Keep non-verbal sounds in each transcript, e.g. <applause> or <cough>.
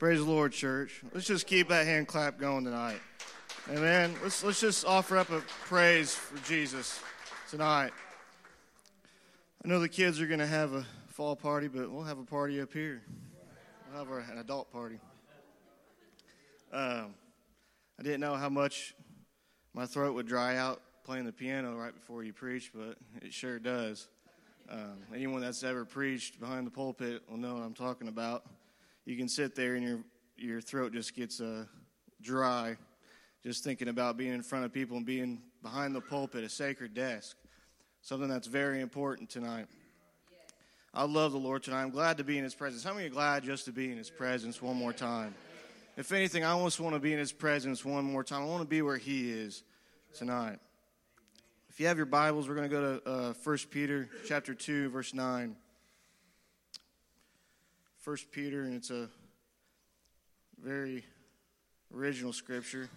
Praise the Lord, church. Let's just keep that hand clap going tonight. Amen. Let's let's just offer up a praise for Jesus tonight. I know the kids are going to have a fall party, but we'll have a party up here. We'll have our, an adult party. Um, I didn't know how much my throat would dry out playing the piano right before you preach, but it sure does. Um, anyone that's ever preached behind the pulpit will know what I'm talking about. You can sit there and your your throat just gets uh, dry, just thinking about being in front of people and being behind the pulpit, a sacred desk, something that's very important tonight. I love the Lord tonight. I'm glad to be in His presence. How many are glad just to be in His presence one more time? If anything, I almost want to be in His presence one more time. I want to be where He is tonight. If you have your Bibles, we're going to go to uh, 1 Peter chapter 2, verse 9. 1 Peter, and it's a very original scripture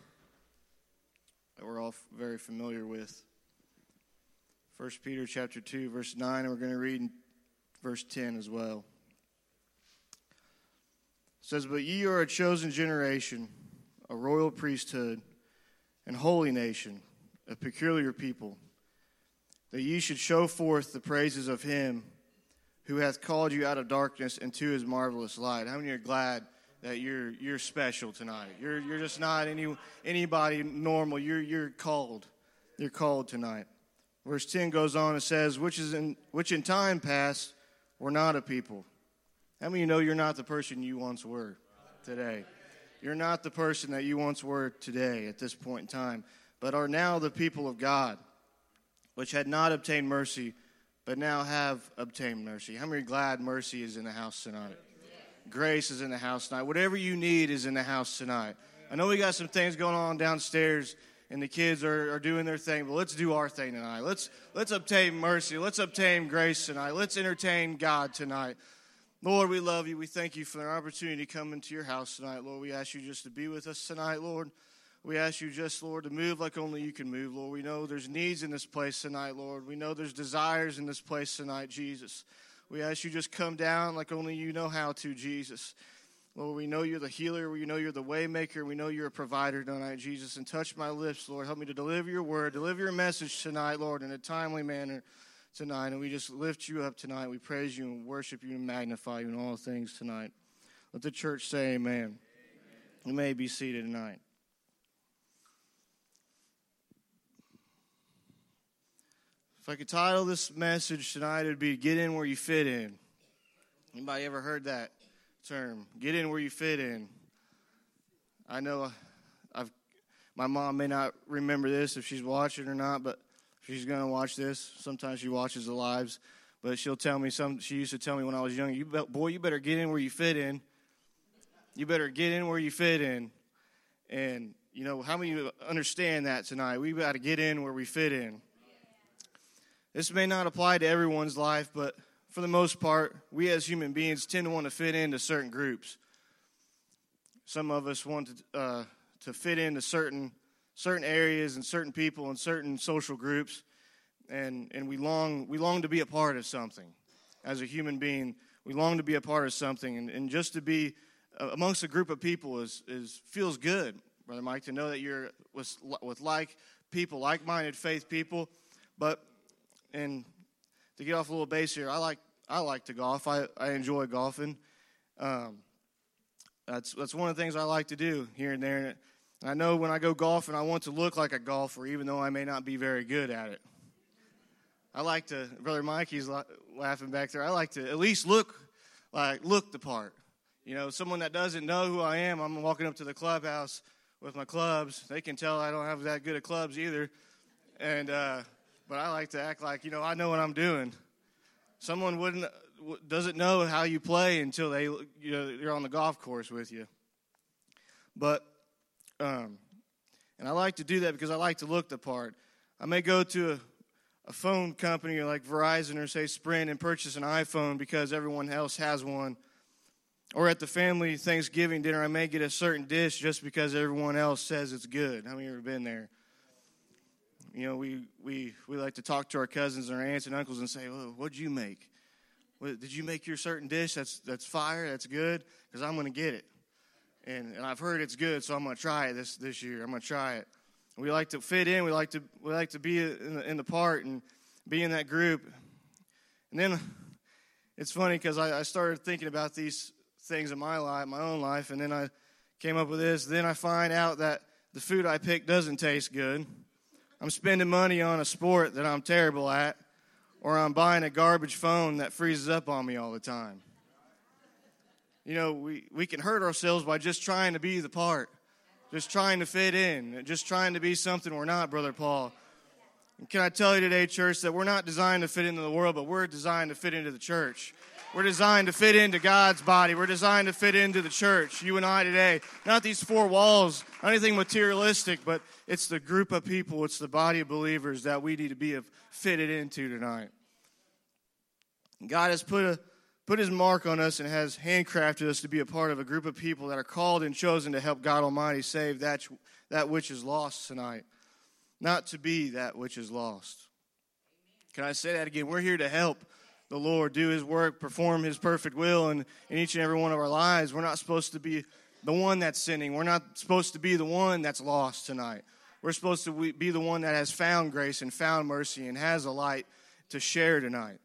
that we're all very familiar with. 1 Peter chapter 2, verse 9, and we're going to read in verse 10 as well. It says, But ye are a chosen generation, a royal priesthood, and holy nation, a peculiar people, that ye should show forth the praises of him who hath called you out of darkness into his marvelous light. How many are glad that you're you're special tonight? You're you're just not any anybody normal. You're you're called. You're called tonight. Verse 10 goes on and says, which is in which in time past were not a people. How many you know you're not the person you once were today? You're not the person that you once were today at this point in time, but are now the people of God, which had not obtained mercy, but now have obtained mercy. How many glad mercy is in the house tonight? Grace is in the house tonight. Whatever you need is in the house tonight. I know we got some things going on downstairs and the kids are, are doing their thing, but let's do our thing tonight. Let's let's obtain mercy. Let's obtain grace tonight. Let's entertain God tonight. Lord, we love you. We thank you for the opportunity to come into your house tonight. Lord, we ask you just to be with us tonight, Lord. We ask you just, Lord, to move like only you can move, Lord. We know there's needs in this place tonight, Lord. We know there's desires in this place tonight, Jesus. We ask you just come down like only you know how to, Jesus. Lord, we know you're the healer. We know you're the waymaker. We know you're a provider tonight, Jesus. And touch my lips, Lord. Help me to deliver your word, deliver your message tonight, Lord, in a timely manner tonight. And we just lift you up tonight. We praise you and worship you and magnify you in all things tonight. Let the church say amen. amen. You may be seated tonight. If I could title this message tonight, it would be Get In Where You Fit In. Anybody ever heard that term? Get in where you fit in. I know uh, I've my mom may not remember this if she's watching or not, but she's going to watch this. Sometimes she watches the lives, but she'll tell me some. She used to tell me when I was young, "You boy, you better get in where you fit in. You better get in where you fit in." And you know how many understand that tonight? We got to get in where we fit in. This may not apply to everyone's life, but for the most part, we as human beings tend to want to fit into certain groups. Some of us want to, uh, to fit into certain certain areas and certain people and certain social groups, and and we long we long to be a part of something. As a human being, we long to be a part of something, and, and just to be uh, amongst a group of people is is feels good, brother Mike. To know that you're with with like people, like minded faith people, but and to get off a little base here, I like I like to golf. I, I enjoy golfing. Um, that's that's one of the things I like to do here and there. And I know when I go golfing, I want to look like a golfer, even though I may not be very good at it. I like to, brother Mike, he's laughing back there. I like to at least look like look the part. You know, someone that doesn't know who I am, I'm walking up to the clubhouse with my clubs. They can tell I don't have that good at clubs either, and uh, but I like to act like, you know, I know what I'm doing. Someone wouldn't doesn't know how you play until they you know you're on the golf course with you. But um, and I like to do that because I like to look the part. I may go to a, a phone company like Verizon or say Sprint and purchase an iPhone because everyone else has one. Or at the family Thanksgiving dinner, I may get a certain dish just because everyone else says it's good. How many of you ever been there? You know, we, we, we like to talk to our cousins and our aunts and uncles and say, well, what'd you make? What, did you make your certain dish that's, that's fire, that's good? Because I'm going to get it. and, and I've heard it's good, so I'm going to try it this this year. I'm going to try it. We like to fit in. We like to we like to be in the, in the part and be in that group. And then it's funny because I, I started thinking about these things in my life, my own life, and then I came up with this. Then I find out that the food I pick doesn't taste good. I'm spending money on a sport that I'm terrible at, or I'm buying a garbage phone that freezes up on me all the time. You know, we, we can hurt ourselves by just trying to be the part, just trying to fit in, just trying to be something we're not, Brother Paul. And can I tell you today, church, that we're not designed to fit into the world, but we're designed to fit into the church. We're designed to fit into God's body. We're designed to fit into the church, you and I today. Not these four walls, not anything materialistic, but it's the group of people, it's the body of believers that we need to be fitted into tonight. God has put a put his mark on us and has handcrafted us to be a part of a group of people that are called and chosen to help God Almighty save that, that which is lost tonight, not to be that which is lost. Can I say that again? We're here to help the Lord do his work, perform his perfect will in, in each and every one of our lives. We're not supposed to be the one that's sinning. We're not supposed to be the one that's lost tonight. We're supposed to be the one that has found grace and found mercy and has a light to share tonight.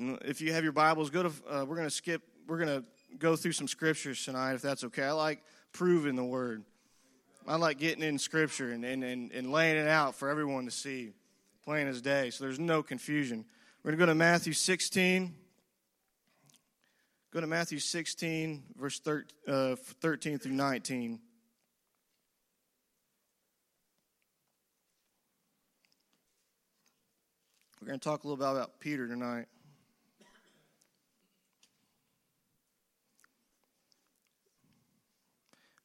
And if you have your Bibles, go to. Uh, we're going to skip. We're going to go through some scriptures tonight, if that's okay. I like proving the word. I like getting in scripture and, and, and, and laying it out for everyone to see, plain as day, so there's no confusion. We're going to go to Matthew 16. Go to Matthew 16, verse 13, uh, 13 through 19. We're going to talk a little bit about Peter tonight.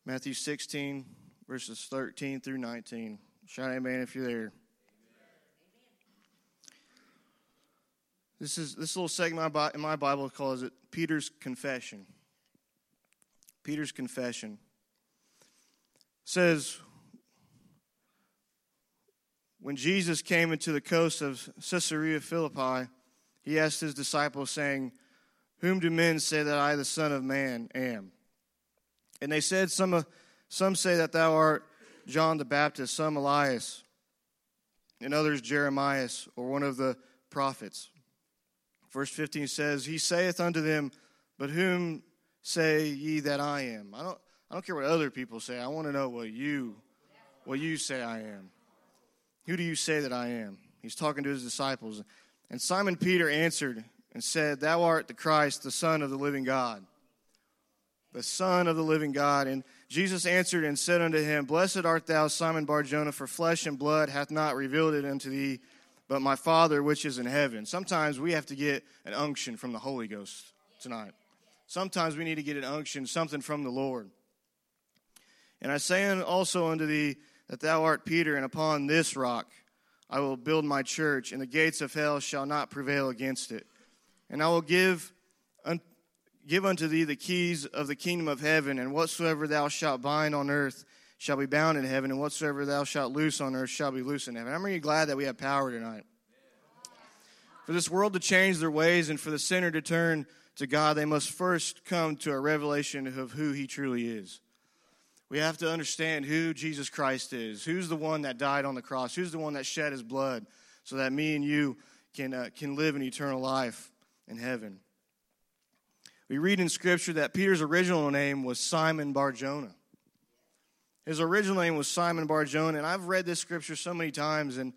Matthew 16, verses 13 through 19. Shout amen if you're there. This is this little segment in my Bible calls it Peter's confession. Peter's confession says when Jesus came into the coast of Caesarea Philippi, he asked his disciples, saying, Whom do men say that I, the Son of Man, am? And they said, Some, some say that thou art John the Baptist, some Elias, and others Jeremiah, or one of the prophets. Verse 15 says, He saith unto them, But whom say ye that I am? I don't, I don't care what other people say. I want to know what you, what you say I am. Who do you say that I am? He's talking to his disciples. And Simon Peter answered and said, Thou art the Christ, the Son of the living God. The Son of the living God. And Jesus answered and said unto him, Blessed art thou, Simon Barjona, for flesh and blood hath not revealed it unto thee, but my Father which is in heaven. Sometimes we have to get an unction from the Holy Ghost tonight. Sometimes we need to get an unction, something from the Lord. And I say also unto thee that thou art Peter, and upon this rock I will build my church, and the gates of hell shall not prevail against it. And I will give, un- give unto thee the keys of the kingdom of heaven, and whatsoever thou shalt bind on earth shall be bound in heaven, and whatsoever thou shalt loose on earth shall be loose in heaven. I'm really glad that we have power tonight. For this world to change their ways and for the sinner to turn to God, they must first come to a revelation of who He truly is. We have to understand who Jesus Christ is. Who's the one that died on the cross? Who's the one that shed His blood so that me and you can, uh, can live an eternal life in heaven? We read in Scripture that Peter's original name was Simon Barjona. His original name was Simon Barjona, and I've read this scripture so many times, and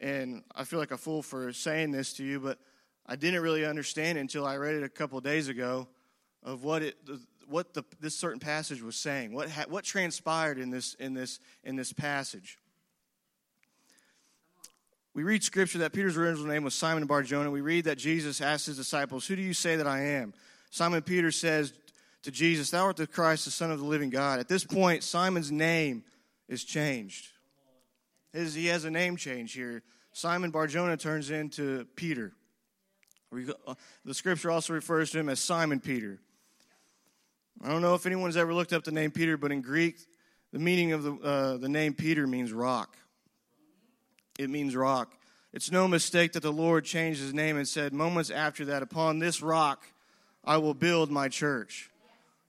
and I feel like a fool for saying this to you, but I didn't really understand it until I read it a couple days ago of what it what the, this certain passage was saying, what ha, what transpired in this in this in this passage. We read scripture that Peter's original name was Simon Barjona. We read that Jesus asked his disciples, "Who do you say that I am?" Simon Peter says, to Jesus, Thou art the Christ, the Son of the living God. At this point, Simon's name is changed. His, he has a name change here. Simon Barjona turns into Peter. Uh, the scripture also refers to him as Simon Peter. I don't know if anyone's ever looked up the name Peter, but in Greek, the meaning of the, uh, the name Peter means rock. It means rock. It's no mistake that the Lord changed his name and said, moments after that, upon this rock I will build my church.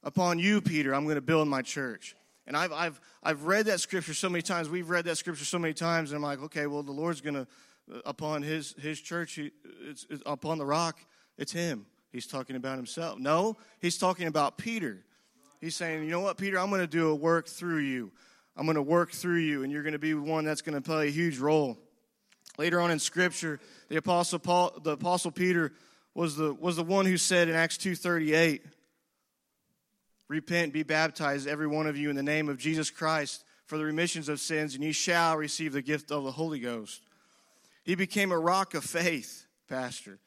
Upon you, Peter, I'm going to build my church. And I've, I've, I've read that scripture so many times. We've read that scripture so many times. And I'm like, okay, well, the Lord's going to, uh, upon his, his church, he, it's, it's upon the rock, it's him. He's talking about himself. No, he's talking about Peter. He's saying, you know what, Peter, I'm going to do a work through you. I'm going to work through you, and you're going to be one that's going to play a huge role. Later on in Scripture, the apostle Paul, the apostle Peter, was the was the one who said in Acts two thirty eight, "Repent, be baptized, every one of you, in the name of Jesus Christ, for the remissions of sins, and ye shall receive the gift of the Holy Ghost." He became a rock of faith, Pastor.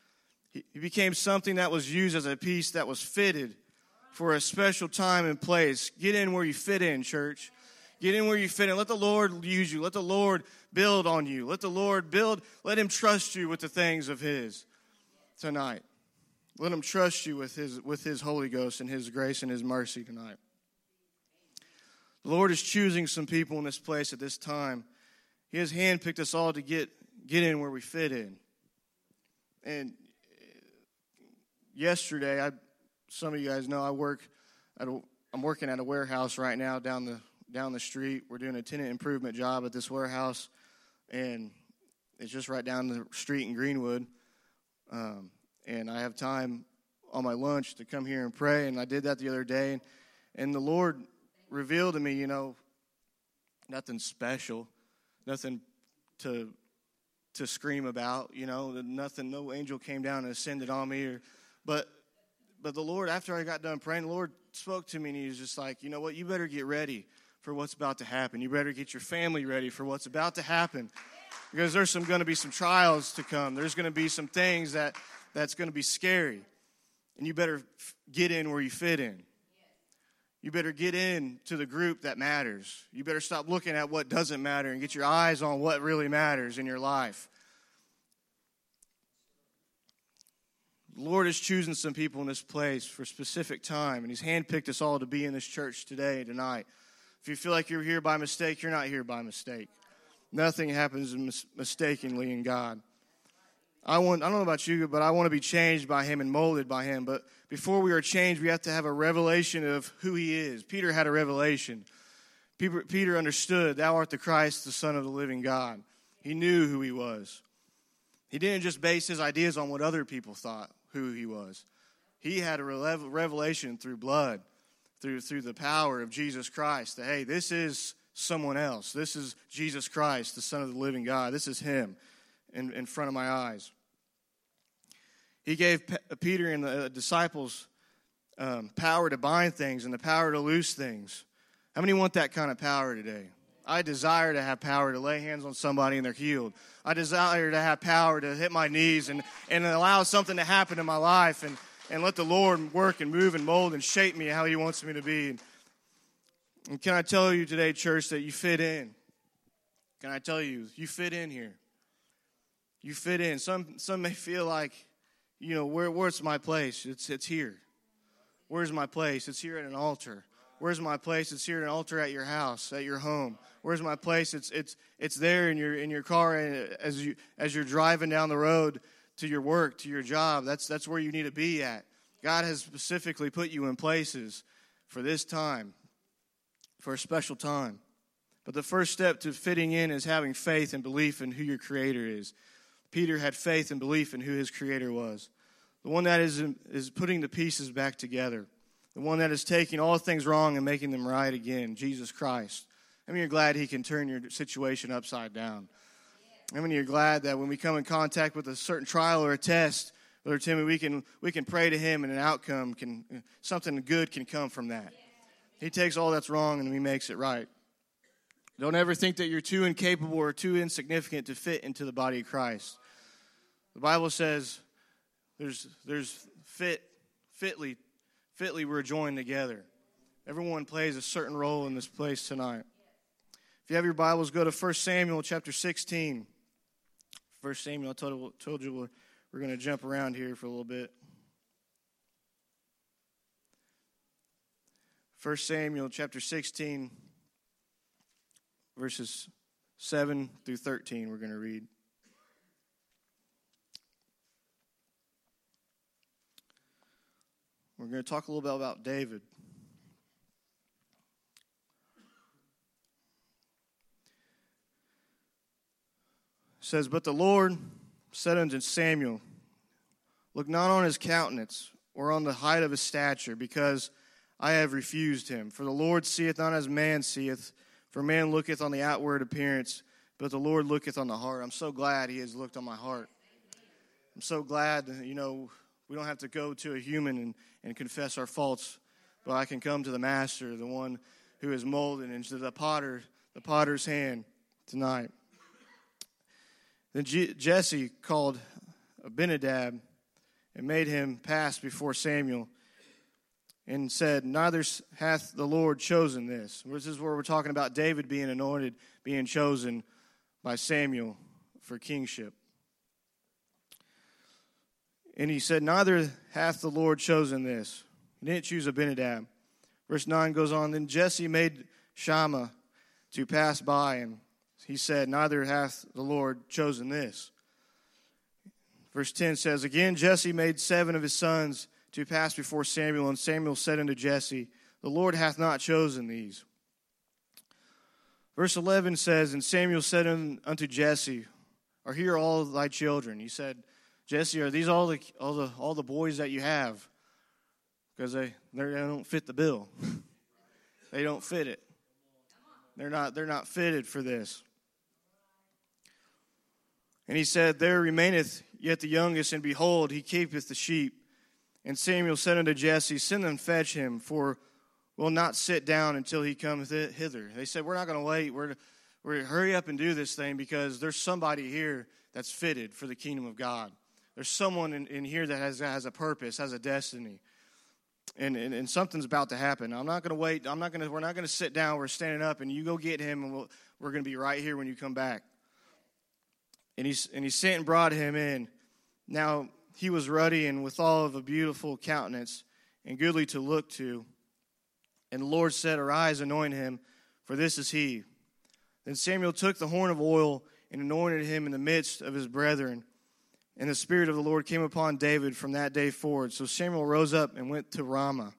He, he became something that was used as a piece that was fitted for a special time and place. Get in where you fit in, church. Get in where you fit in. Let the Lord use you. Let the Lord build on you. Let the Lord build, let Him trust you with the things of His tonight. Let Him trust you with His, with His Holy Ghost and His grace and His mercy tonight. The Lord is choosing some people in this place at this time. He has handpicked us all to get, get in where we fit in. And yesterday, I some of you guys know I work at a, I'm working at a warehouse right now down the down the street. We're doing a tenant improvement job at this warehouse, and it's just right down the street in Greenwood. Um, and I have time on my lunch to come here and pray, and I did that the other day, and, and the Lord revealed to me, you know, nothing special, nothing to to scream about, you know, nothing, no angel came down and ascended on me, or, but but the Lord, after I got done praying, the Lord spoke to me and He was just like, you know what, you better get ready for what's about to happen. You better get your family ready for what's about to happen. Because there's some going to be some trials to come. There's going to be some things that that's going to be scary. And you better get in where you fit in. You better get in to the group that matters. You better stop looking at what doesn't matter and get your eyes on what really matters in your life. The Lord is choosing some people in this place for a specific time, and He's handpicked us all to be in this church today, tonight. If you feel like you're here by mistake, you're not here by mistake. Nothing happens mistakenly in God. I want I don't know about you, but I want to be changed by him and molded by him. But before we are changed, we have to have a revelation of who he is. Peter had a revelation. Peter, understood, Thou art the Christ, the Son of the living God. He knew who he was. He didn't just base his ideas on what other people thought who he was. He had a revelation through blood, through, through the power of Jesus Christ that, hey, this is someone else. This is Jesus Christ, the Son of the living God. This is him in, in front of my eyes. He gave Peter and the disciples um, power to bind things and the power to loose things. How many want that kind of power today? I desire to have power to lay hands on somebody and they're healed. I desire to have power to hit my knees and, and allow something to happen in my life and, and let the Lord work and move and mold and shape me how He wants me to be. And can I tell you today, church, that you fit in? Can I tell you, you fit in here? You fit in. Some, some may feel like, you know, where, where's my place? It's, it's here. Where's my place? It's here at an altar. Where's my place? It's here at an altar at your house, at your home. Where's my place? It's it's it's there in your in your car and uh, as you as you're driving down the road to your work, to your job. That's that's where you need to be at. God has specifically put you in places for this time, for a special time. But the first step to fitting in is having faith and belief in who your creator is. Peter had faith and belief in who his creator was. The one that is is putting the pieces back together the one that is taking all things wrong and making them right again, Jesus Christ. I mean, you're glad He can turn your situation upside down. I mean, you're glad that when we come in contact with a certain trial or a test, Brother Timmy, we can we can pray to Him, and an outcome can something good can come from that. He takes all that's wrong and He makes it right. Don't ever think that you're too incapable or too insignificant to fit into the body of Christ. The Bible says there's there's fit fitly fitly we're joined together. Everyone plays a certain role in this place tonight. If you have your Bibles, go to 1 Samuel chapter 16. 1 Samuel, I told, told you we're, we're going to jump around here for a little bit. 1 Samuel chapter 16, verses 7 through 13, we're going to read. We're going to talk a little bit about David. It says, But the Lord said unto Samuel, Look not on his countenance or on the height of his stature, because I have refused him. For the Lord seeth not as man seeth, for man looketh on the outward appearance, but the Lord looketh on the heart. I'm so glad he has looked on my heart. I'm so glad, you know, we don't have to go to a human and, and confess our faults, but I can come to the Master, the one who is molded into the potter, the potter's hand tonight. Then Jesse called Abinadab and made him pass before Samuel and said, Neither hath the Lord chosen this. This is where we're talking about David being anointed, being chosen by Samuel for kingship. And he said, Neither hath the Lord chosen this. He didn't choose Abinadab. Verse 9 goes on Then Jesse made Shammah to pass by, and he said, Neither hath the Lord chosen this. Verse 10 says, Again, Jesse made seven of his sons to pass before Samuel, and Samuel said unto Jesse, The Lord hath not chosen these. Verse 11 says, And Samuel said unto Jesse, Are here all thy children? He said, Jesse, are these all the, all the, all the boys that you have? Because they, they don't fit the bill. <laughs> they don't fit it. They're not, they're not fitted for this. And he said, There remaineth yet the youngest, and behold, he keepeth the sheep. And Samuel said unto Jesse, Send and fetch him, for we'll not sit down until he cometh hither. They said, We're not going to wait. We're, we're hurry up and do this thing because there's somebody here that's fitted for the kingdom of God. There's someone in, in here that has, has a purpose, has a destiny. And, and, and something's about to happen. I'm not going to wait. I'm not going to. We're not going to sit down. We're standing up, and you go get him, and we'll, we're going to be right here when you come back. And he and he sent and brought him in. Now he was ruddy and withal of a beautiful countenance, and goodly to look to. And the Lord said, Arise, anoint him, for this is he. Then Samuel took the horn of oil and anointed him in the midst of his brethren. And the Spirit of the Lord came upon David from that day forward. So Samuel rose up and went to Ramah.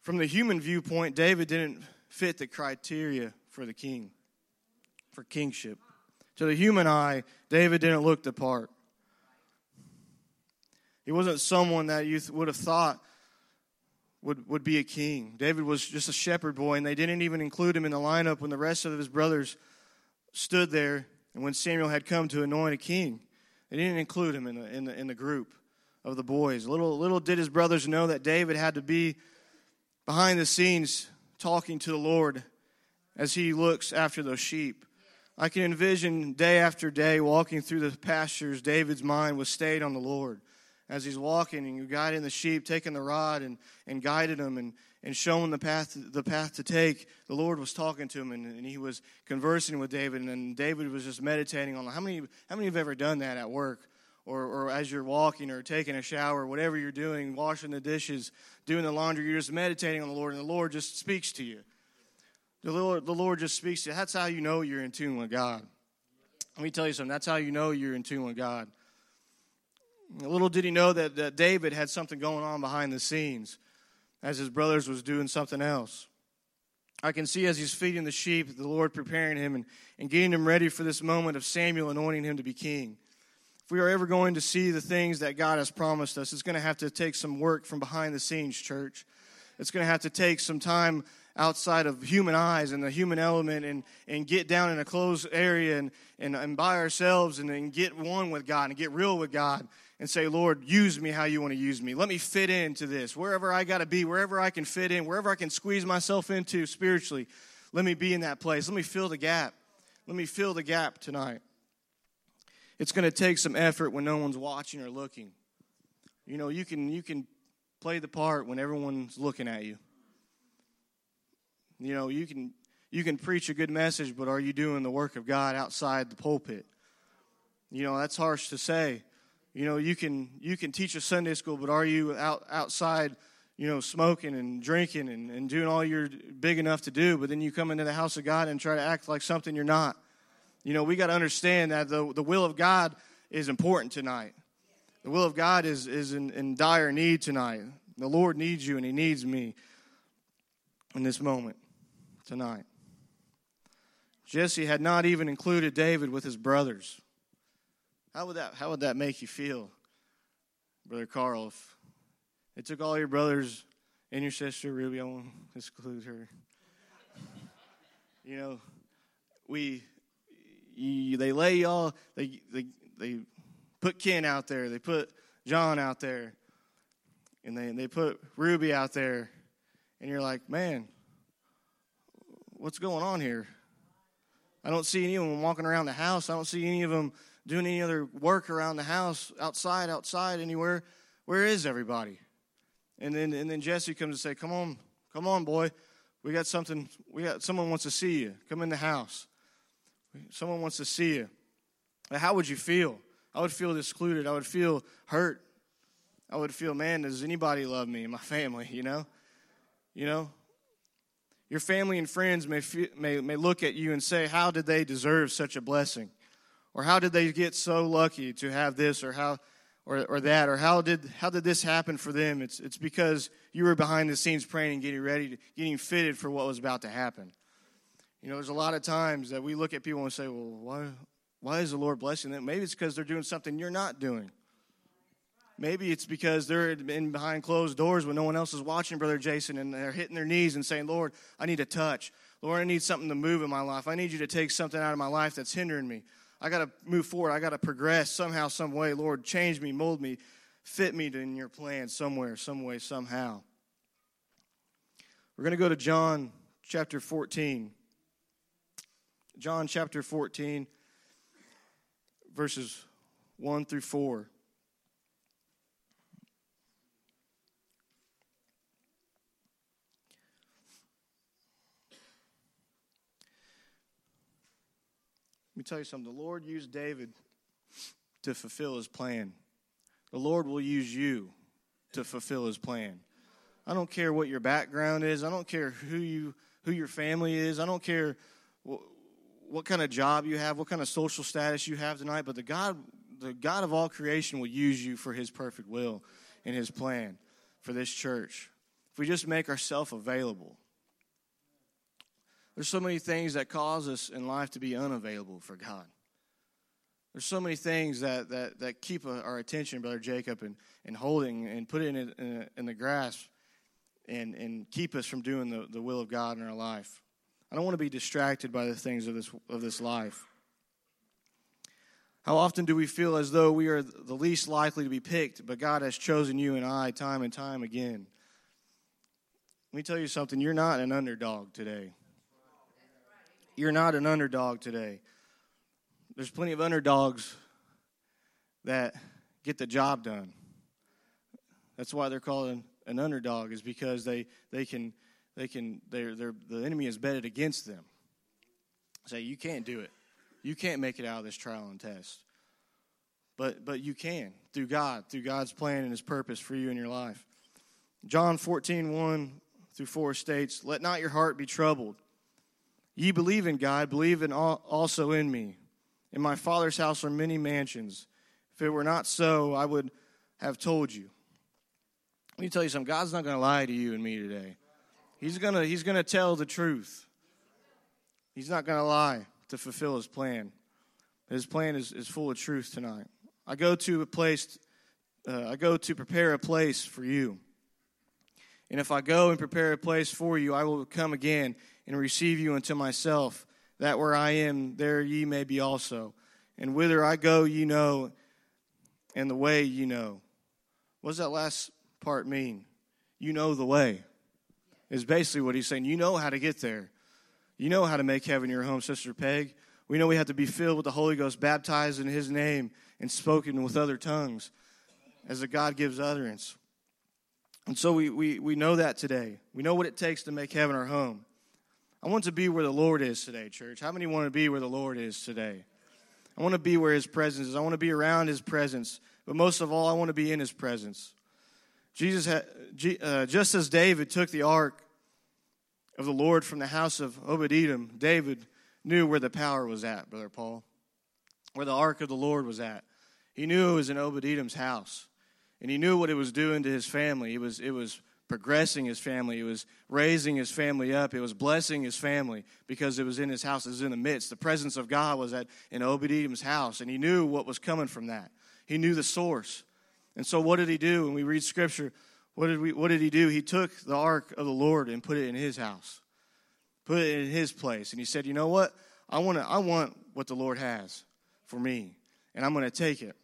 From the human viewpoint, David didn't fit the criteria for the king, for kingship. To the human eye, David didn't look the part. He wasn't someone that you would have thought would, would be a king. David was just a shepherd boy, and they didn't even include him in the lineup when the rest of his brothers stood there and when Samuel had come to anoint a king. They didn't include him in the, in the, in the group of the boys. Little, little did his brothers know that David had to be behind the scenes talking to the Lord as he looks after those sheep. I can envision day after day walking through the pastures, David's mind was stayed on the Lord as he's walking and you guiding the sheep, taking the rod and, and guiding them and, and showing the path, the path to take. The Lord was talking to him and, and he was conversing with David, and David was just meditating on how many, how many have ever done that at work? Or, or as you're walking or taking a shower, whatever you're doing, washing the dishes, doing the laundry, you're just meditating on the Lord, and the Lord just speaks to you. The Lord, the Lord just speaks to you. That's how you know you're in tune with God. Let me tell you something. That's how you know you're in tune with God. Little did he know that, that David had something going on behind the scenes as his brothers was doing something else. I can see as he's feeding the sheep, the Lord preparing him and, and getting him ready for this moment of Samuel anointing him to be king. If we are ever going to see the things that God has promised us, it's going to have to take some work from behind the scenes, church. It's going to have to take some time outside of human eyes and the human element and, and get down in a closed area and, and, and by ourselves and, and get one with God and get real with God and say, Lord, use me how you want to use me. Let me fit into this. Wherever I got to be, wherever I can fit in, wherever I can squeeze myself into spiritually, let me be in that place. Let me fill the gap. Let me fill the gap tonight. It's going to take some effort when no one's watching or looking. You know, you can you can play the part when everyone's looking at you. You know, you can you can preach a good message, but are you doing the work of God outside the pulpit? You know, that's harsh to say. You know, you can you can teach a Sunday school, but are you out outside, you know, smoking and drinking and, and doing all you're big enough to do, but then you come into the house of God and try to act like something you're not. You know, we got to understand that the, the will of God is important tonight. The will of God is, is in, in dire need tonight. The Lord needs you and He needs me in this moment tonight. Jesse had not even included David with his brothers. How would that, how would that make you feel, Brother Carl, if it took all your brothers and your sister, Ruby, I won't exclude her. you know, we, you, they lay y'all, they, they, they put Ken out there, they put John out there, and they, they put Ruby out there, and you're like, man, what's going on here? I don't see any of them walking around the house. I don't see any of them doing any other work around the house, outside, outside, anywhere. Where is everybody? And then and then Jesse comes and say, "Come on, come on, boy, we got something. We got someone wants to see you. Come in the house. Someone wants to see you." How would you feel? I would feel excluded. I would feel hurt. I would feel, man, does anybody love me my <laughs> family? You know, you know. Your family and friends may, may, may look at you and say, How did they deserve such a blessing? Or how did they get so lucky to have this or how or, or that? Or how did how did this happen for them? It's it's because you were behind the scenes praying and getting ready to, getting fitted for what was about to happen. You know, there's a lot of times that we look at people and say, Well, why why is the Lord blessing them? Maybe it's because they're doing something you're not doing. Maybe it's because they're in behind closed doors when no one else is watching, Brother Jason, and they're hitting their knees and saying, Lord, I need a touch. Lord, I need something to move in my life. I need you to take something out of my life that's hindering me. I got to move forward. I got to progress somehow, some way. Lord, change me, mold me, fit me in your plan somewhere, some way, somehow. We're going to go to John chapter 14. John chapter 14, verses 1 through 4. Me tell you something. The Lord used David to fulfill his plan. The Lord will use you to fulfill his plan. I don't care what your background is. I don't care who you who your family is. I don't care what, what kind of job you have, what kind of social status you have tonight, but the God the God of all creation will use you for his perfect will and his plan for this church. If we just make ourselves available. There's so many things that cause us in life to be unavailable for God. There's so many things that, that, that keep uh, our attention, Brother Jacob, and, and holding and put it in, in, in the grasp and, and keep us from doing the, the will of God in our life. I don't want to be distracted by the things of this, of this life. How often do we feel as though we are the least likely to be picked, but God has chosen you and I time and time again? Let me tell you something you're not an underdog today. You're not an underdog today. There's plenty of underdogs that get the job done. That's why they're called an, an underdog, is because they, they can they can they're, they're the enemy is betted against them. Say you can't do it. You can't make it out of this trial and test. But but you can through God, through God's plan and his purpose for you in your life. John 14, 1 through 4 states, Let not your heart be troubled. Ye believe in God, believe in also in me. In my Father's house are many mansions. If it were not so, I would have told you. Let me tell you something. God's not going to lie to you and me today. He's going to he's going to tell the truth. He's not going to lie to fulfill his plan. His plan is, is full of truth tonight. I go to a place, uh, I go to prepare a place for you. And if I go and prepare a place for you, I will come again and receive you unto myself, that where I am, there ye may be also. And whither I go, ye know, and the way ye know. What does that last part mean? You know the way. Is basically what he's saying. You know how to get there. You know how to make heaven your home, Sister Peg. We know we have to be filled with the Holy Ghost, baptized in his name, and spoken with other tongues as the God gives utterance. And so we, we, we know that today. We know what it takes to make heaven our home. I want to be where the Lord is today, church. How many want to be where the Lord is today? I want to be where His presence is. I want to be around His presence. But most of all, I want to be in His presence. Jesus, had, uh, just as David took the ark of the Lord from the house of Obed Edom, David knew where the power was at, Brother Paul, where the ark of the Lord was at. He knew it was in Obed Edom's house, and he knew what it was doing to his family. It was, it was progressing his family. It was raising his family up. It was blessing his family because it was in his house. It was in the midst. The presence of God was at in Edom's house, and he knew what was coming from that. He knew the source. And so, what did he do? When we read Scripture, what did we? What did he do? He took the ark of the Lord and put it in his house, put it in his place, and he said, "You know what? I want. I want what the Lord has for me, and I'm going to take it."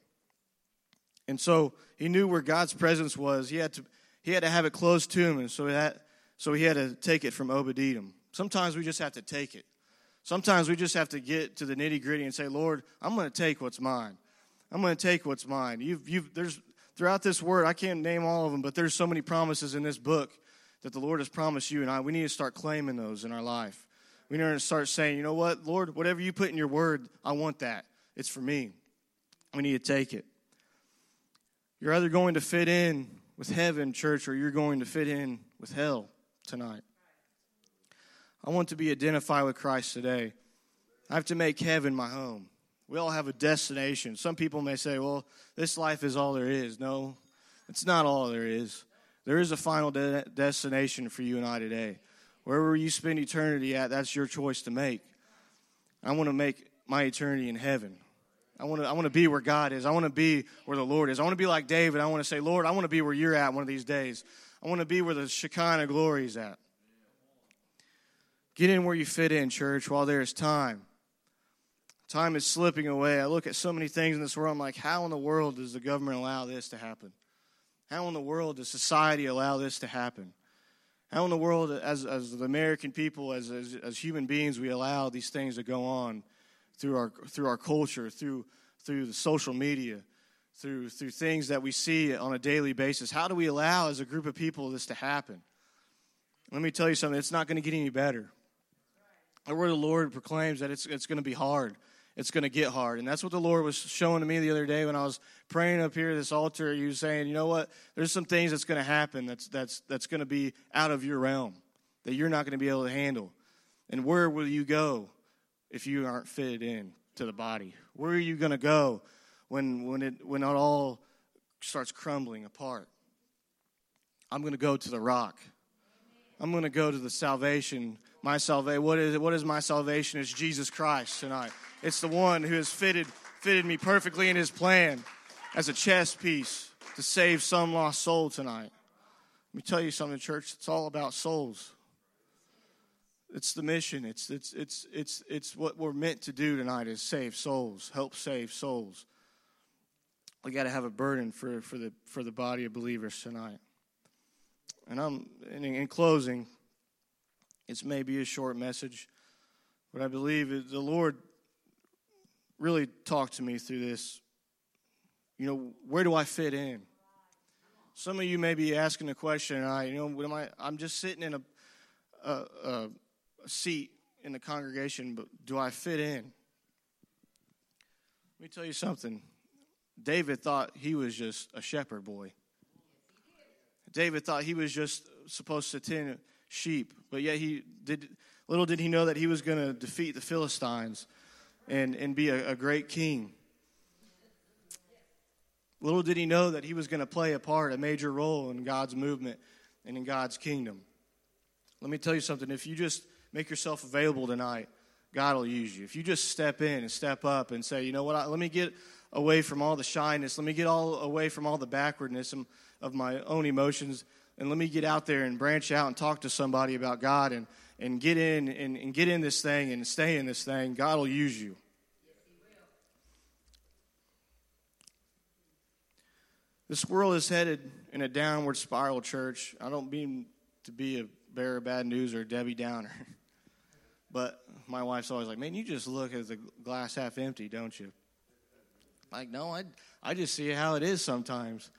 And so he knew where God's presence was. He had to he had to have it close to him, and so that so he had to take it from Edom. Sometimes we just have to take it. Sometimes we just have to get to the nitty gritty and say, Lord, I'm going to take what's mine. I'm going to take what's mine. You've, you've, there's throughout this word, I can't name all of them, but there's so many promises in this book that the Lord has promised you and I. We need to start claiming those in our life. We need to start saying, you know what, Lord, whatever you put in your word, I want that. It's for me. We need to take it. You're either going to fit in with heaven, church, or you're going to fit in with hell tonight. I want to be identified with Christ today. I have to make heaven my home. We all have a destination. Some people may say, well, this life is all there is. No, it's not all there is. There is a final de- destination for you and I today. Wherever you spend eternity at, that's your choice to make. I want to make my eternity in heaven. I want to I want to be where God is. I want to be where the Lord is. I want to be like David. I want to say, Lord, I want to be where you're at one of these days. I want to be where the Shekinah glory is at. Get in where you fit in, church, while there is time. Time is slipping away. I look at so many things in this world. I'm like, how in the world does the government allow this to happen? How in the world does society allow this to happen? How in the world, as, as the American people, as, as, as human beings, we allow these things to go on? Through our through our culture, through through the social media, through through things that we see on a daily basis. How do we allow as a group of people this to happen? Let me tell you something, it's not going to get any better. The word of the Lord proclaims that it's it's going to be hard. It's going to get hard. And that's what the Lord was showing to me the other day when I was praying up here at this altar. He was saying, you know what? There's some things that's going to happen that's, that's, that's going to be out of your realm that you're not going to be able to handle. And where will you go? If you aren't fitted in to the body? Where are you going to go when, when, it, when it all starts crumbling apart? I'm going to go to the rock. I'm going to go to the salvation. My salvation. What is it? What is my salvation? It's Jesus Christ tonight. It's the one who has fitted fitted me perfectly in His plan as a chess piece to save some lost soul tonight. Let me tell you something, church. It's all about souls. It's the mission. It's, it's, it's, it's, it's what we're meant to do tonight is save souls, help save souls. We got to have a burden for, for, the, for the body of believers tonight. And I'm in, in closing, it's maybe a short message, but I believe the Lord really talked to me through this. You know, where do I fit in? Some of you may be asking the question, I, you know, am I, I'm just sitting in a, a, a a seat in the congregation, but do I fit in? Let me tell you something. David thought he was just a shepherd boy. David thought he was just supposed to tend sheep, but yet he did. Little did he know that he was going to defeat the Philistines and, and be a, a great king. Little did he know that he was going to play a part, a major role in God's movement and in God's kingdom. Let me tell you something. If you just make yourself available tonight, God will use you. If you just step in and step up and say, you know what, let me get away from all the shyness, let me get all away from all the backwardness of my own emotions, and let me get out there and branch out and talk to somebody about God and, and get in and, and get in this thing and stay in this thing, God will use you. This world is headed in a downward spiral, church. I don't mean to be a bearer of bad news or Debbie Downer. <laughs> But my wife's always like, man, you just look at the glass half empty, don't you? Like, no, I, I just see how it is sometimes.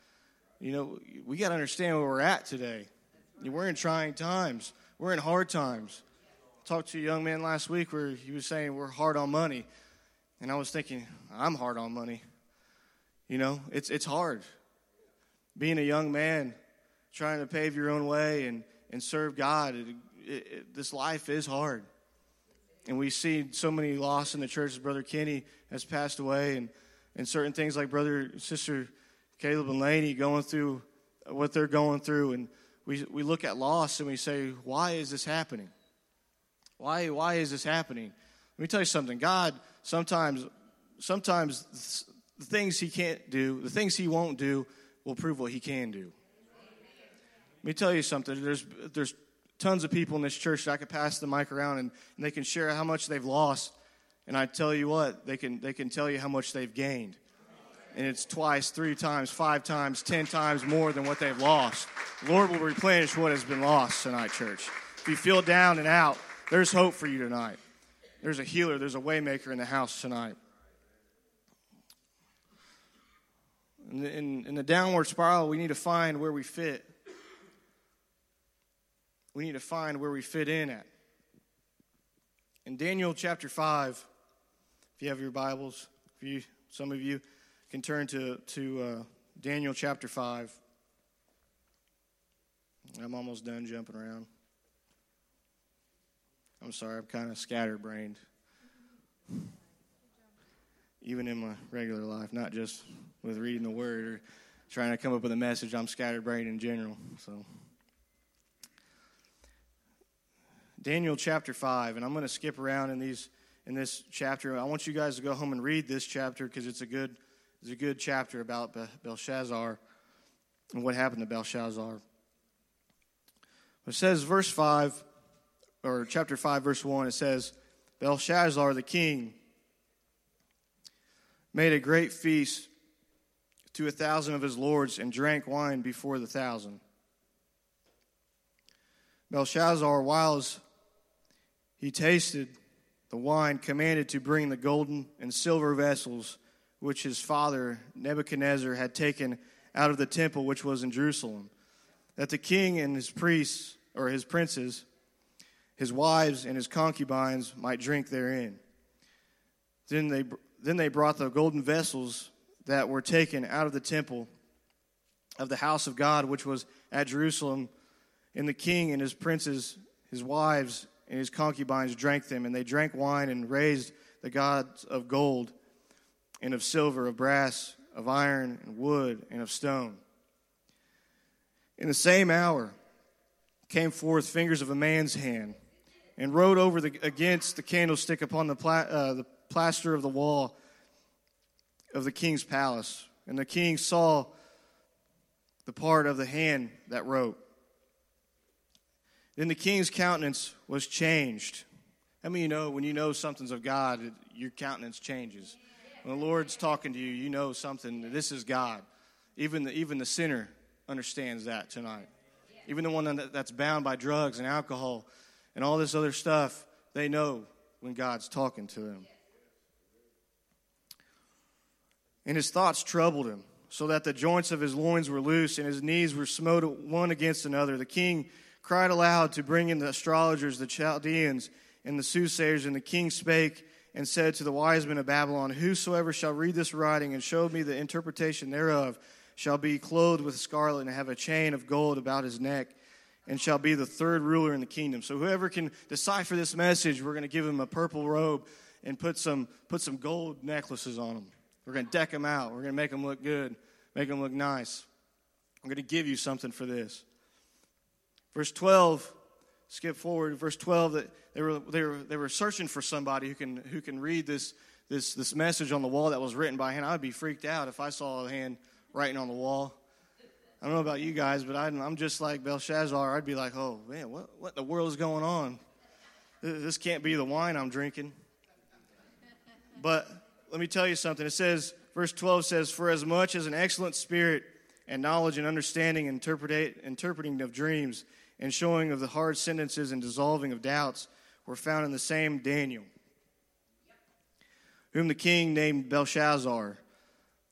You know, we got to understand where we're at today. We're in trying times, we're in hard times. I talked to a young man last week where he was saying we're hard on money. And I was thinking, I'm hard on money. You know, it's, it's hard. Being a young man, trying to pave your own way and, and serve God, it, it, this life is hard. And we see so many loss in the church. Brother Kenny has passed away, and, and certain things like Brother Sister Caleb and Laney going through what they're going through. And we, we look at loss and we say, why is this happening? Why, why is this happening? Let me tell you something. God sometimes, sometimes the things he can't do, the things he won't do, will prove what he can do. Let me tell you something. There's, there's tons of people in this church that I could pass the mic around and, and they can share how much they've lost. And I tell you what, they can, they can tell you how much they've gained. And it's twice, three times, five times, ten times more than what they've lost. The Lord will replenish what has been lost tonight, church. If you feel down and out, there's hope for you tonight. There's a healer, there's a waymaker in the house tonight. In, in, in the downward spiral, we need to find where we fit. We need to find where we fit in at. In Daniel chapter 5, if you have your Bibles, if you, some of you can turn to, to uh, Daniel chapter 5. I'm almost done jumping around. I'm sorry, I'm kind of scatterbrained. Even in my regular life, not just with reading the word or trying to come up with a message, I'm scatterbrained in general. So, Daniel chapter 5, and I'm going to skip around in these in this chapter. I want you guys to go home and read this chapter because it's a good it's a good chapter about Belshazzar and what happened to Belshazzar. It says verse 5 or chapter 5, verse 1, it says, Belshazzar the king made a great feast to a thousand of his lords and drank wine before the thousand. Belshazzar, whilst he tasted the wine, commanded to bring the golden and silver vessels which his father Nebuchadnezzar had taken out of the temple which was in Jerusalem, that the king and his priests or his princes his wives and his concubines might drink therein. Then they, then they brought the golden vessels that were taken out of the temple of the house of God, which was at Jerusalem, and the king and his princes, his wives, and his concubines drank them, and they drank wine and raised the gods of gold and of silver, of brass, of iron, and wood, and of stone. In the same hour came forth fingers of a man's hand and wrote over the, against the candlestick upon the, pla, uh, the plaster of the wall of the king's palace. And the king saw the part of the hand that wrote. Then the king's countenance was changed. How many you know when you know something's of God, your countenance changes? When the Lord's talking to you, you know something. This is God. Even the, even the sinner understands that tonight. Even the one that's bound by drugs and alcohol and all this other stuff, they know when God's talking to them. And his thoughts troubled him, so that the joints of his loins were loose and his knees were smote one against another. The king cried aloud to bring in the astrologers, the Chaldeans, and the soothsayers, and the king spake and said to the wise men of Babylon, Whosoever shall read this writing and show me the interpretation thereof shall be clothed with scarlet and have a chain of gold about his neck and shall be the third ruler in the kingdom. So whoever can decipher this message, we're going to give him a purple robe and put some put some gold necklaces on him. We're going to deck him out. We're going to make him look good, make him look nice. I'm going to give you something for this. Verse 12, skip forward. Verse 12 that they were they were they were searching for somebody who can who can read this this this message on the wall that was written by hand. I'd be freaked out if I saw a hand writing on the wall. I don't know about you guys, but I'm just like Belshazzar. I'd be like, oh, man, what, what in the world is going on? This can't be the wine I'm drinking. But let me tell you something. It says, verse 12 says, For as much as an excellent spirit and knowledge and understanding, interpretate, interpreting of dreams, and showing of the hard sentences and dissolving of doubts were found in the same Daniel, whom the king named Belshazzar.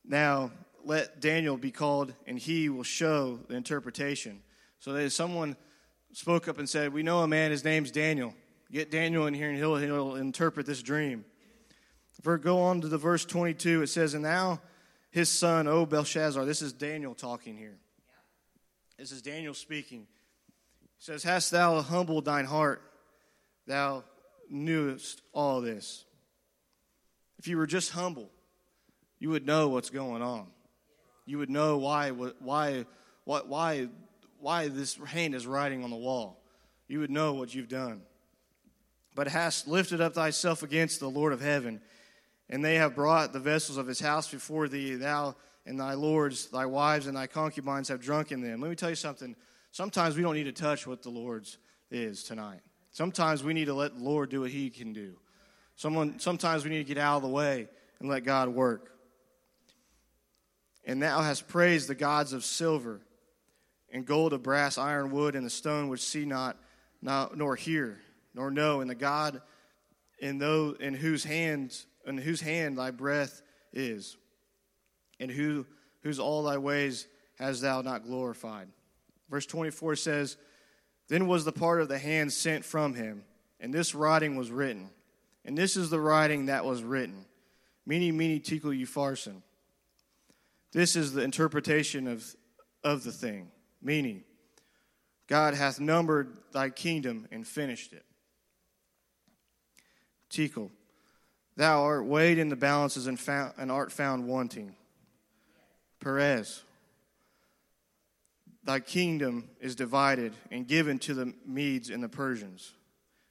Now, let Daniel be called, and he will show the interpretation. So that someone spoke up and said, We know a man, his name's Daniel. Get Daniel in here, and he'll, he'll interpret this dream. If go on to the verse 22, it says, And now his son, O Belshazzar, this is Daniel talking here. This is Daniel speaking. Says, Hast thou humbled thine heart? Thou knewest all this. If you were just humble, you would know what's going on you would know why why why why why this hand is writing on the wall. You would know what you've done. But hast lifted up thyself against the Lord of heaven, and they have brought the vessels of his house before thee. Thou and thy lords, thy wives, and thy concubines have drunk in them. Let me tell you something. Sometimes we don't need to touch what the Lord's is tonight. Sometimes we need to let the Lord do what he can do. Someone, sometimes we need to get out of the way and let God work. And thou hast praised the gods of silver and gold of brass, iron, wood, and the stone which see not, nor hear, nor know, and the God in, those, in whose hands in whose hand thy breath is, and who, whose all thy ways hast thou not glorified. Verse 24 says, Then was the part of the hand sent from him, and this writing was written. And this is the writing that was written. Mene, mene, tekel, upharsin. This is the interpretation of, of the thing. Meaning, God hath numbered thy kingdom and finished it. Tekel, thou art weighed in the balances and, found, and art found wanting. Peres, thy kingdom is divided and given to the Medes and the Persians.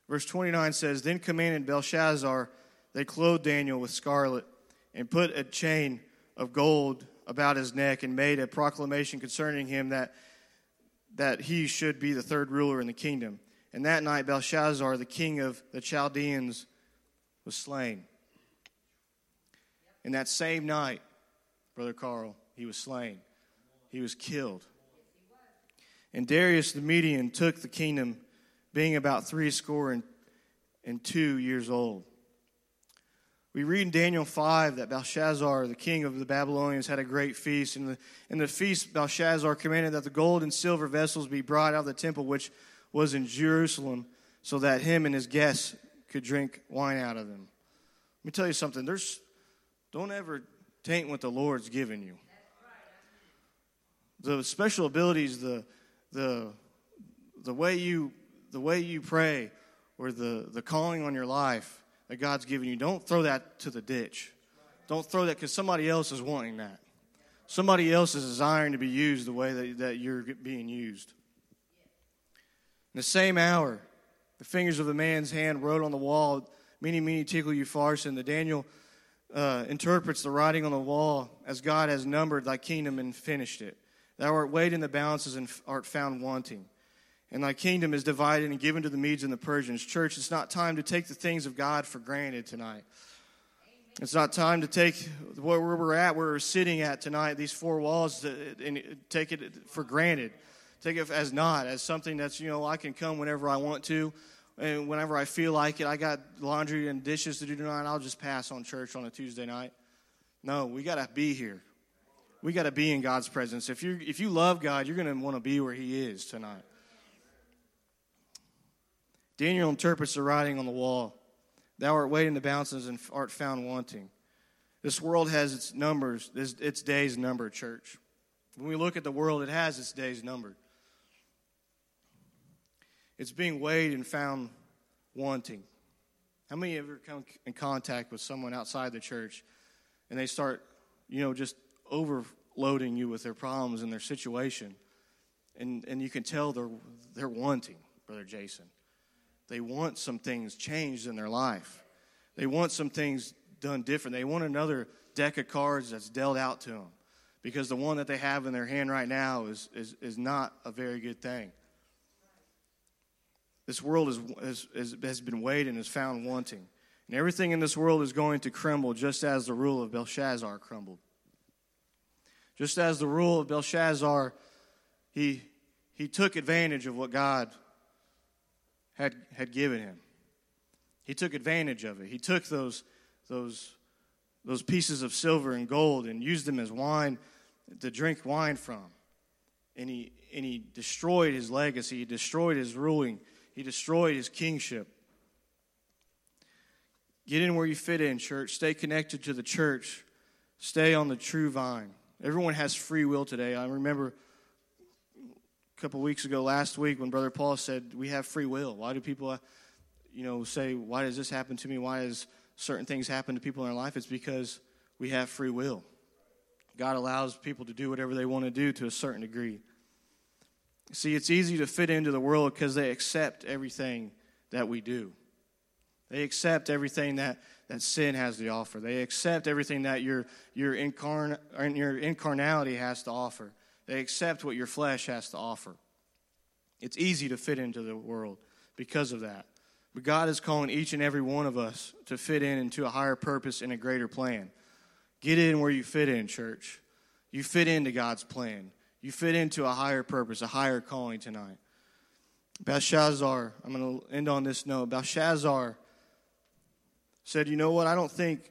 Verse 29 says, Then commanded Belshazzar, they clothed Daniel with scarlet and put a chain of gold about his neck and made a proclamation concerning him that, that he should be the third ruler in the kingdom. And that night, Belshazzar, the king of the Chaldeans, was slain. And that same night, Brother Carl, he was slain. He was killed. And Darius the Median took the kingdom, being about three score and, and two years old. We read in Daniel 5 that Belshazzar, the king of the Babylonians, had a great feast. In the, in the feast, Belshazzar commanded that the gold and silver vessels be brought out of the temple, which was in Jerusalem, so that him and his guests could drink wine out of them. Let me tell you something. There's, don't ever taint what the Lord's given you. The special abilities, the, the, the, way, you, the way you pray, or the, the calling on your life that God's given you, don't throw that to the ditch. Don't throw that because somebody else is wanting that. Somebody else is desiring to be used the way that, that you're being used. In the same hour, the fingers of the man's hand wrote on the wall, Mene, mene, tekel, upharsin. The Daniel uh, interprets the writing on the wall as God has numbered thy kingdom and finished it. Thou art weighed in the balances and art found wanting and thy kingdom is divided and given to the Medes and the Persians. Church, it's not time to take the things of God for granted tonight. It's not time to take where we're at, where we're sitting at tonight, these four walls, uh, and take it for granted. Take it as not, as something that's, you know, I can come whenever I want to, and whenever I feel like it. I got laundry and dishes to do tonight, I'll just pass on church on a Tuesday night. No, we got to be here. We got to be in God's presence. If you if you love God, you're going to want to be where He is tonight. Daniel interprets the writing on the wall Thou art weighed in the balances and art found wanting. This world has its numbers, its days numbered, church. When we look at the world, it has its days numbered. It's being weighed and found wanting. How many ever come in contact with someone outside the church and they start, you know, just overloading you with their problems and their situation? And, and you can tell they're, they're wanting, Brother Jason. They want some things changed in their life. They want some things done different. They want another deck of cards that's dealt out to them because the one that they have in their hand right now is, is, is not a very good thing. This world is, is, has been weighed and is found wanting. And everything in this world is going to crumble just as the rule of Belshazzar crumbled. Just as the rule of Belshazzar, he, he took advantage of what God had, had given him. He took advantage of it. He took those, those, those pieces of silver and gold and used them as wine to drink wine from. And he, and he destroyed his legacy, he destroyed his ruling, he destroyed his kingship. Get in where you fit in, church. Stay connected to the church. Stay on the true vine. Everyone has free will today. I remember a couple weeks ago, last week, when Brother Paul said, We have free will. Why do people, uh, you know, say, Why does this happen to me? Why does certain things happen to people in our life? It's because we have free will. God allows people to do whatever they want to do to a certain degree. See, it's easy to fit into the world because they accept everything that we do. They accept everything that, that sin has to offer. They accept everything that your, your, incarn, your incarnality has to offer. They accept what your flesh has to offer. It's easy to fit into the world because of that. But God is calling each and every one of us to fit in into a higher purpose and a greater plan. Get in where you fit in, church. You fit into God's plan. You fit into a higher purpose, a higher calling tonight. Belshazzar, I'm going to end on this note. Belshazzar said, You know what? I don't think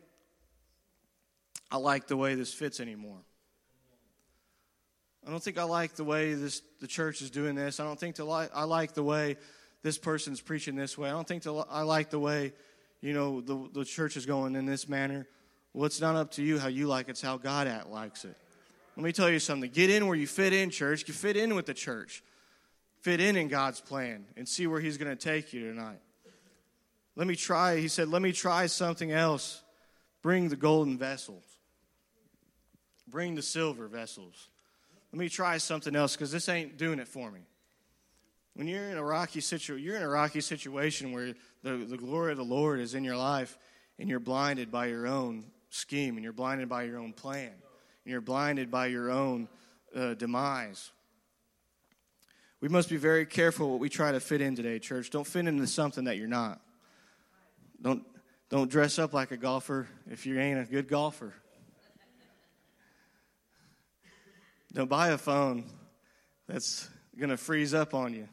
I like the way this fits anymore. I don't think I like the way this the church is doing this. I don't think the, I like the way this person's preaching this way. I don't think the, I like the way you know the, the church is going in this manner. Well, it's not up to you how you like it, it's how God at likes it. Let me tell you something. Get in where you fit in, church. You fit in with the church. Fit in in God's plan and see where He's going to take you tonight. Let me try, he said, let me try something else. Bring the golden vessels, bring the silver vessels. Let me try something else because this ain't doing it for me. When you're in a rocky situation, you're in a rocky situation where the, the glory of the Lord is in your life and you're blinded by your own scheme and you're blinded by your own plan and you're blinded by your own uh, demise. We must be very careful what we try to fit in today, church. Don't fit into something that you're not. Don't, don't dress up like a golfer if you ain't a good golfer. Don't buy a phone that's going to freeze up on you.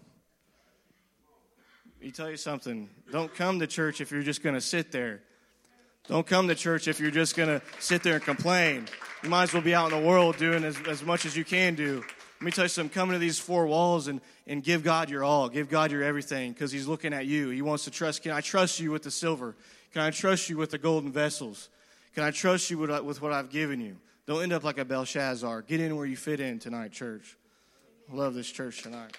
Let me tell you something. Don't come to church if you're just going to sit there. Don't come to church if you're just going to sit there and complain. You might as well be out in the world doing as, as much as you can do. Let me tell you something. Come into these four walls and, and give God your all. Give God your everything because He's looking at you. He wants to trust. Can I trust you with the silver? Can I trust you with the golden vessels? Can I trust you with, with what I've given you? Don't end up like a Belshazzar. Get in where you fit in tonight, church. I love this church tonight.